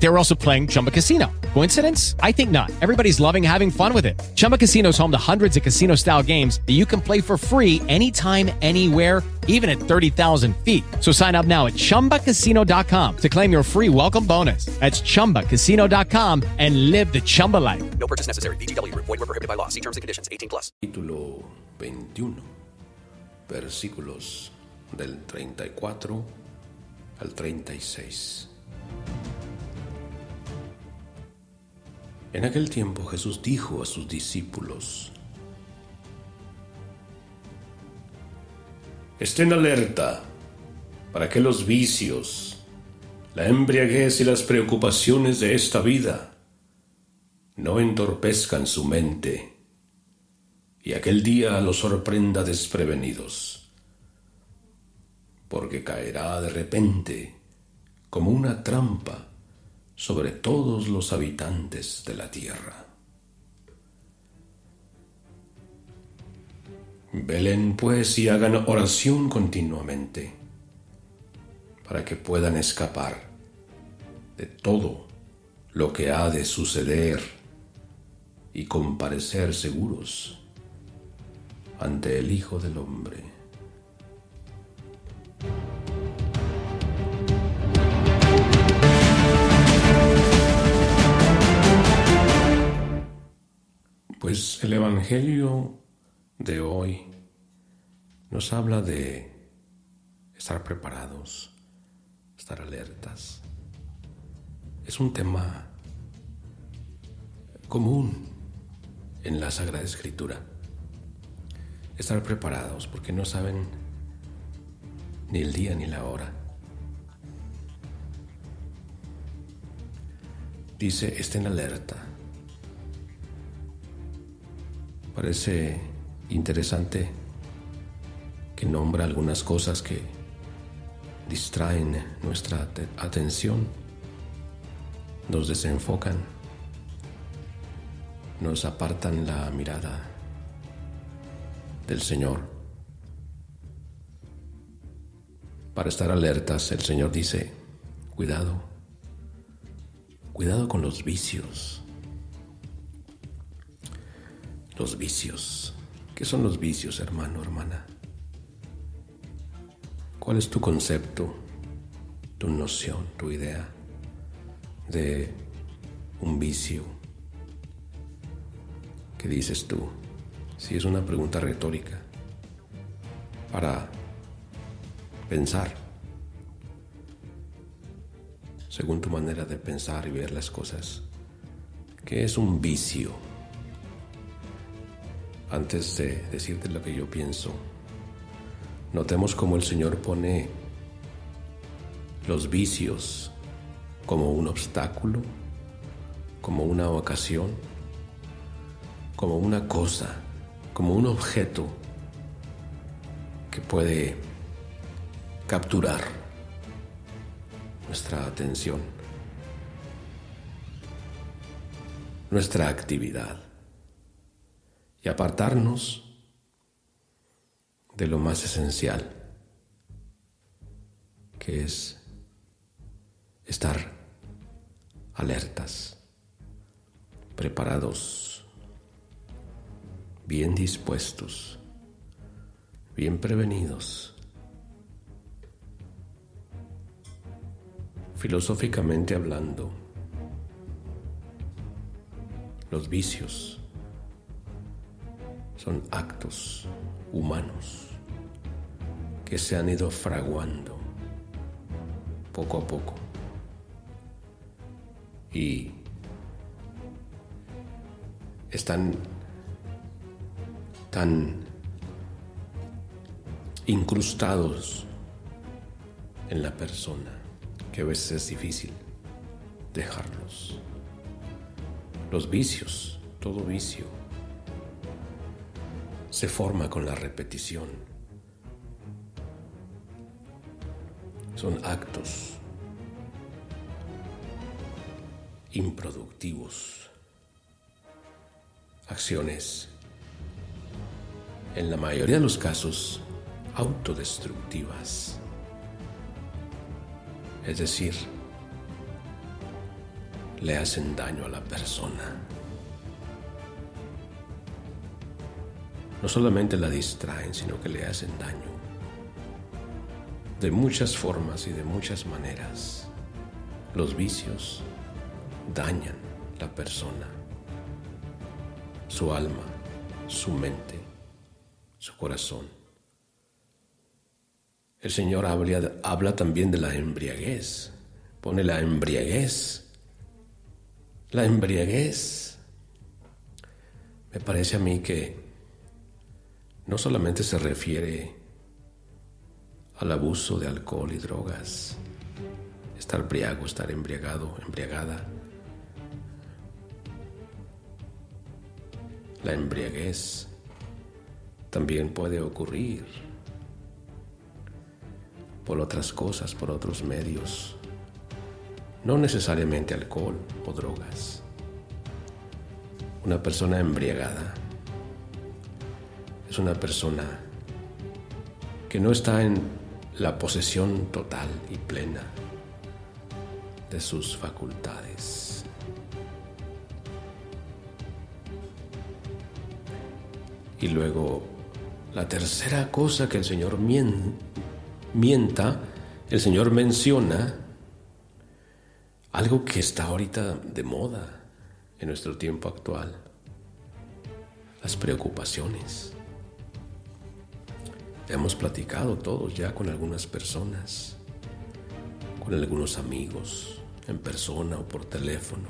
They were also playing Chumba Casino. Coincidence? I think not. Everybody's loving having fun with it. Chumba Casino is home to hundreds of casino style games that you can play for free anytime, anywhere, even at 30,000 feet. So sign up now at chumbacasino.com to claim your free welcome bonus. That's chumbacasino.com and live the Chumba life. No purchase necessary. BGW. Void were prohibited by law. See terms and conditions. 18 plus. Capítulo 21, versículos del 34 al 36. En aquel tiempo Jesús dijo a sus discípulos, Estén alerta para que los vicios, la embriaguez y las preocupaciones de esta vida no entorpezcan su mente y aquel día los sorprenda desprevenidos, porque caerá de repente como una trampa sobre todos los habitantes de la tierra. Velen pues y hagan oración continuamente para que puedan escapar de todo lo que ha de suceder y comparecer seguros ante el Hijo del Hombre. Pues el Evangelio de hoy nos habla de estar preparados, estar alertas. Es un tema común en la Sagrada Escritura. Estar preparados porque no saben ni el día ni la hora. Dice, estén alerta. Parece interesante que nombra algunas cosas que distraen nuestra atención, nos desenfocan, nos apartan la mirada del Señor. Para estar alertas, el Señor dice, cuidado, cuidado con los vicios. Los vicios. ¿Qué son los vicios, hermano, hermana? ¿Cuál es tu concepto, tu noción, tu idea de un vicio? ¿Qué dices tú? Si es una pregunta retórica para pensar según tu manera de pensar y ver las cosas. ¿Qué es un vicio? Antes de decirte lo que yo pienso, notemos cómo el Señor pone los vicios como un obstáculo, como una ocasión, como una cosa, como un objeto que puede capturar nuestra atención, nuestra actividad y apartarnos de lo más esencial, que es estar alertas, preparados, bien dispuestos, bien prevenidos. Filosóficamente hablando, los vicios son actos humanos que se han ido fraguando poco a poco y están tan incrustados en la persona que a veces es difícil dejarlos. Los vicios, todo vicio, se forma con la repetición. Son actos improductivos, acciones en la mayoría de los casos, autodestructivas. Es decir, le hacen daño a la persona. No solamente la distraen, sino que le hacen daño. De muchas formas y de muchas maneras, los vicios dañan la persona, su alma, su mente, su corazón. El Señor habla, también de la embriaguez, pone la embriaguez la embriaguez. Me parece a mí que no solamente se refiere al abuso de alcohol y drogas, estar briago, estar embriagado, embriagada. La embriaguez también puede ocurrir por otras cosas, por otros medios no necesariamente alcohol o drogas. Una persona embriagada una persona que no está en la posesión total y plena de sus facultades. Y luego, la tercera cosa que el Señor mienta, el Señor menciona, algo que está ahorita de moda en nuestro tiempo actual. Las preocupaciones. Hemos platicado todos ya con algunas personas, con algunos amigos, en persona o por teléfono.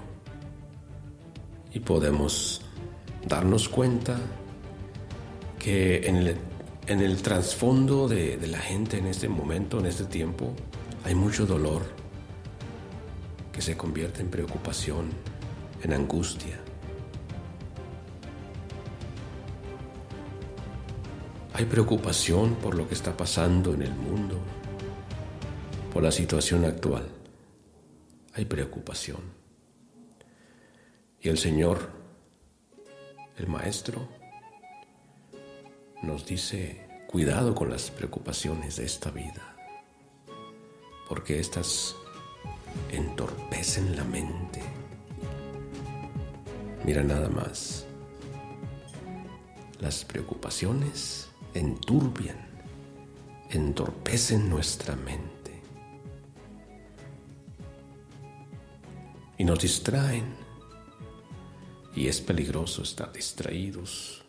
Y podemos darnos cuenta que en el, trasfondo de la gente en este momento, en este tiempo, hay mucho dolor que se convierte en preocupación, en angustia. Hay preocupación por lo que está pasando en el mundo, por la situación actual. Hay preocupación. Y el Señor, el Maestro, nos dice, cuidado con las preocupaciones de esta vida, porque estas entorpecen la mente. Mira nada más. Las preocupaciones enturbian, entorpecen nuestra mente y nos distraen. Y es peligroso estar distraídos.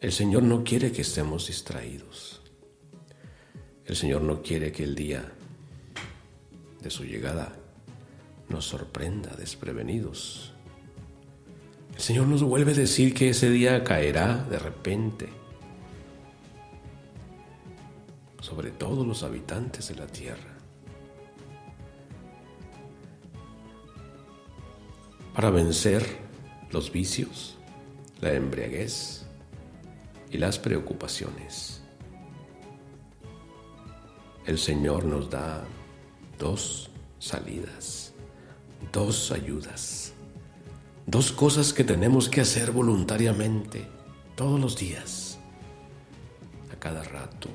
El Señor no quiere que estemos distraídos. El Señor no quiere que el día su llegada nos sorprenda desprevenidos. El Señor nos vuelve a decir que ese día caerá de repente sobre todos los habitantes de la tierra. Para vencer los vicios, la embriaguez y las preocupaciones. El Señor nos da dos salidas, dos ayudas, dos cosas que tenemos que hacer voluntariamente todos los días, a cada rato,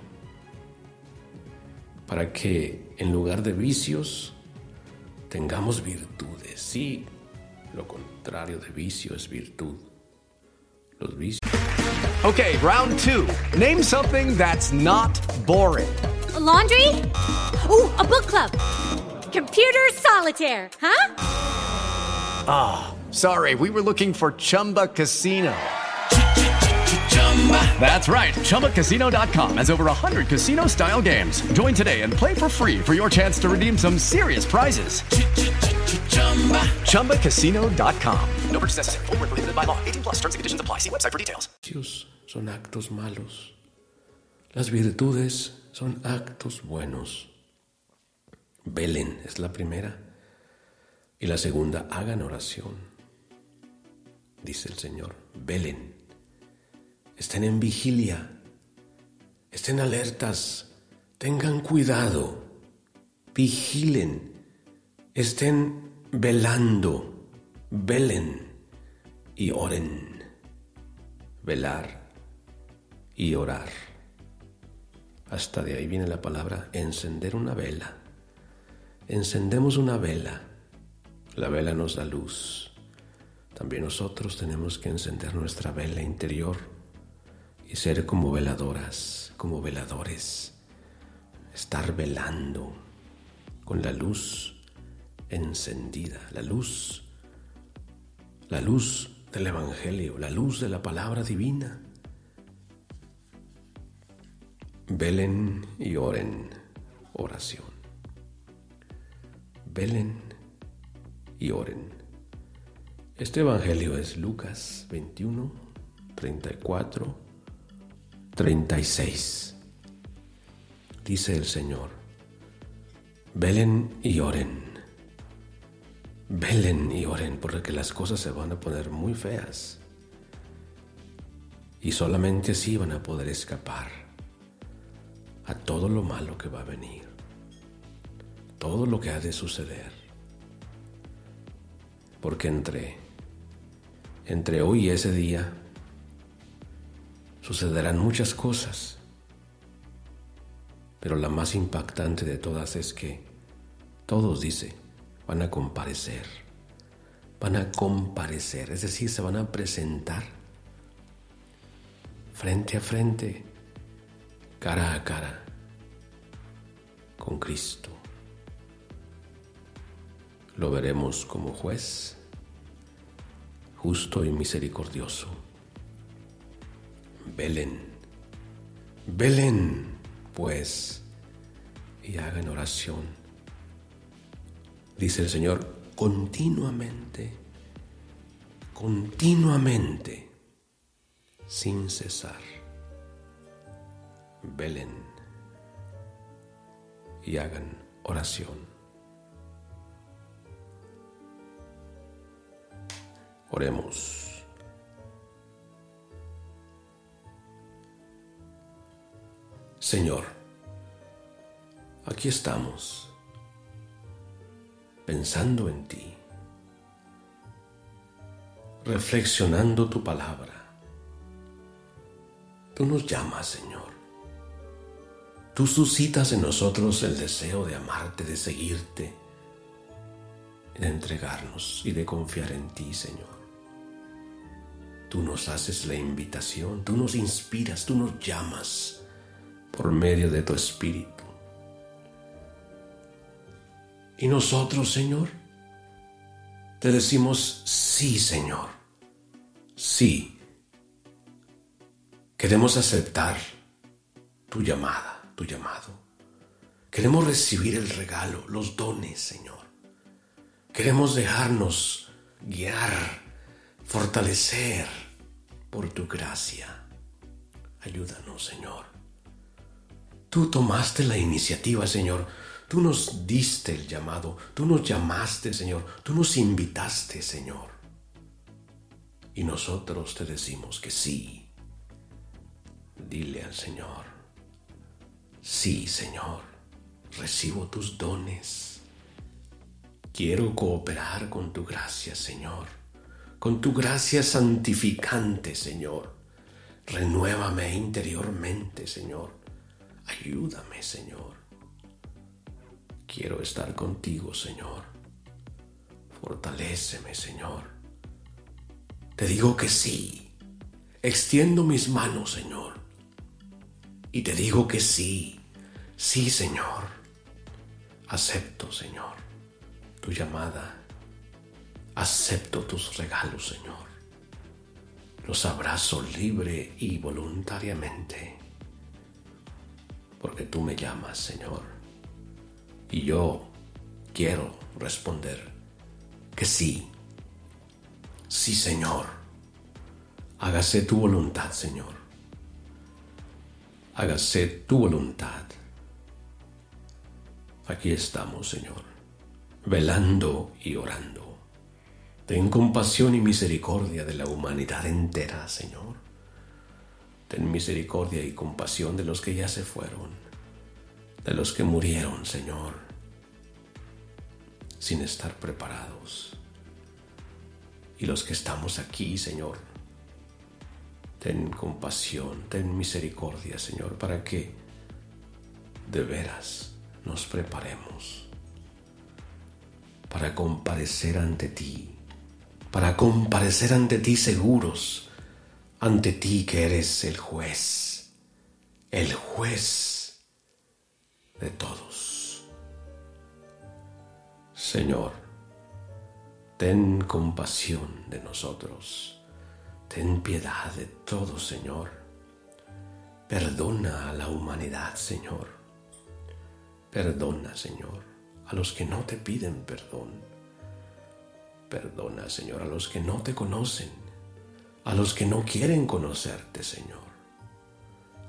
para que en lugar de vicios tengamos virtudes. Sí, lo contrario de vicio es virtud. Los vicios. Okay, round two. Name something that's not boring. laundry? Ooh, a book club. Computer solitaire, huh? Ah, oh, sorry, we were looking for Chumba Casino. That's right. ChumbaCasino.com has over 100 casino style games. Join today and play for free for your chance to redeem some serious prizes. ChumbaCasino.com. No purchase necessary. Full prohibited by law. 18 plus terms and conditions apply. See website for details. Son actos malos. Las virtudes son actos buenos. Velen es la primera. Y la segunda, hagan oración. Dice el Señor, velen. Estén en vigilia. Estén alertas. Tengan cuidado. Vigilen. Estén velando. Velen y oren. Velar y orar. Hasta de ahí viene la palabra encender una vela. Encendemos una vela. La vela nos da luz. También nosotros tenemos que encender nuestra vela interior y ser como veladoras, como veladores. Estar velando con la luz encendida, la luz, la luz del Evangelio, la luz de la palabra divina. Velen y oren, oración. Velen y oren. Este Evangelio es Lucas 21, 34, 36. Dice el Señor, velen y oren. Velen y oren porque las cosas se van a poner muy feas. Y solamente así van a poder escapar a todo lo malo que va a venir, todo lo que ha de suceder. Porque entre, entre hoy y ese día sucederán muchas cosas, pero la más impactante de todas es que todos, dice, van a comparecer, van a comparecer, es decir, se van a presentar frente a frente, cara a cara, con Cristo. Lo veremos como juez, justo y misericordioso. Velen, velen, pues, y hagan oración. Dice el Señor, continuamente, continuamente, sin cesar. Velen y hagan oración. Oremos. Señor, aquí estamos, pensando en ti, reflexionando tu palabra. Tú nos llamas, Señor. Tú suscitas en nosotros el deseo de amarte, de seguirte, de entregarnos y de confiar en ti, Señor. Tú nos haces la invitación, tú nos inspiras, tú nos llamas por medio de tu Espíritu. Y nosotros, Señor, te decimos, sí, Señor, sí. Queremos aceptar tu llamada, tu llamado. Queremos recibir el regalo, los dones, Señor. Queremos dejarnos guiar, fortalecer por tu gracia. Ayúdanos, Señor. Tú tomaste la iniciativa, Señor. Tú nos diste el llamado. Tú nos llamaste, Señor. Tú nos invitaste, Señor. Y nosotros te decimos que sí. Dile al Señor. Sí, Señor. Recibo tus dones. Quiero cooperar con tu gracia, Señor, con tu gracia santificante, Señor. Renuévame interiormente, Señor. Ayúdame, Señor. Quiero estar contigo, Señor. Fortaléceme, Señor. Te digo que sí. Extiendo mis manos, Señor. Y te digo que sí. Sí, Señor. Acepto, Señor tu llamada. Acepto tus regalos, Señor. Los abrazo libre y voluntariamente. Porque tú me llamas, Señor. Y yo quiero responder que sí. Sí, Señor. Hágase tu voluntad, Señor. Hágase tu voluntad. Aquí estamos, Señor velando y orando. Ten compasión y misericordia de la humanidad entera, Señor. Ten misericordia y compasión de los que ya se fueron, de los que murieron, Señor, sin estar preparados. Y los que estamos aquí, Señor, Ten compasión, ten misericordia, Señor, para que de veras nos preparemos para comparecer ante ti, para comparecer ante ti seguros, ante ti que eres el juez, el juez de todos. Señor, ten compasión de nosotros, ten piedad de todos, Señor. Perdona a la humanidad, Señor. Perdona, Señor, a los que no te piden perdón. Perdona, Señor, a los que no te conocen, a los que no quieren conocerte, Señor,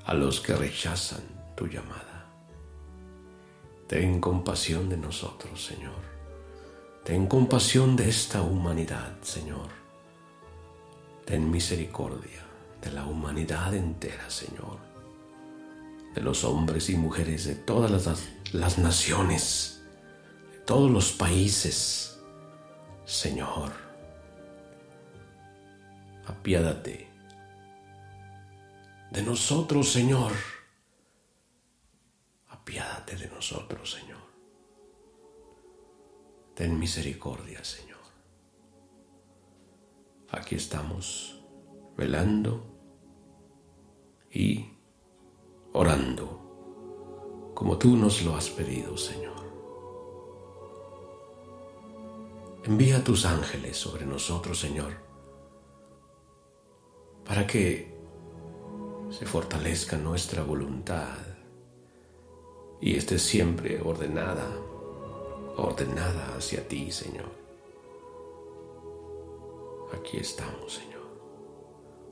a los que rechazan tu llamada. Ten compasión de nosotros, Señor. Ten compasión de esta humanidad, Señor. Ten misericordia de la humanidad entera, Señor. De los hombres y mujeres de todas las, naciones, de todos los países, Señor. Apiádate de nosotros, Señor. Apiádate de nosotros, Señor. Ten misericordia, Señor. Aquí estamos velando y orando como tú nos lo has pedido, Señor. Envía tus ángeles sobre nosotros, Señor, para que se fortalezca nuestra voluntad y esté siempre ordenada ordenada hacia ti, Señor. Aquí estamos, Señor.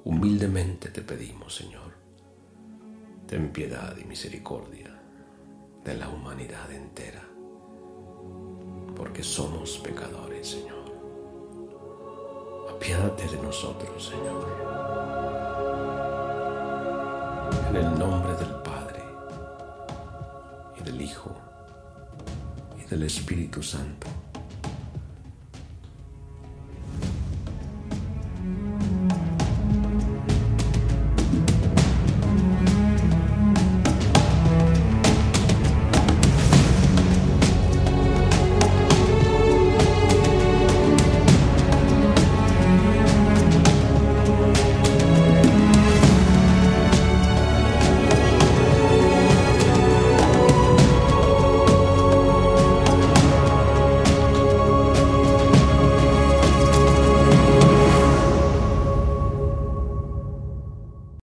Humildemente te pedimos, Señor. Ten piedad y misericordia de la humanidad entera, porque somos pecadores, Señor. Apiádate de nosotros, Señor. En el nombre del Padre y del Hijo del Espíritu Santo.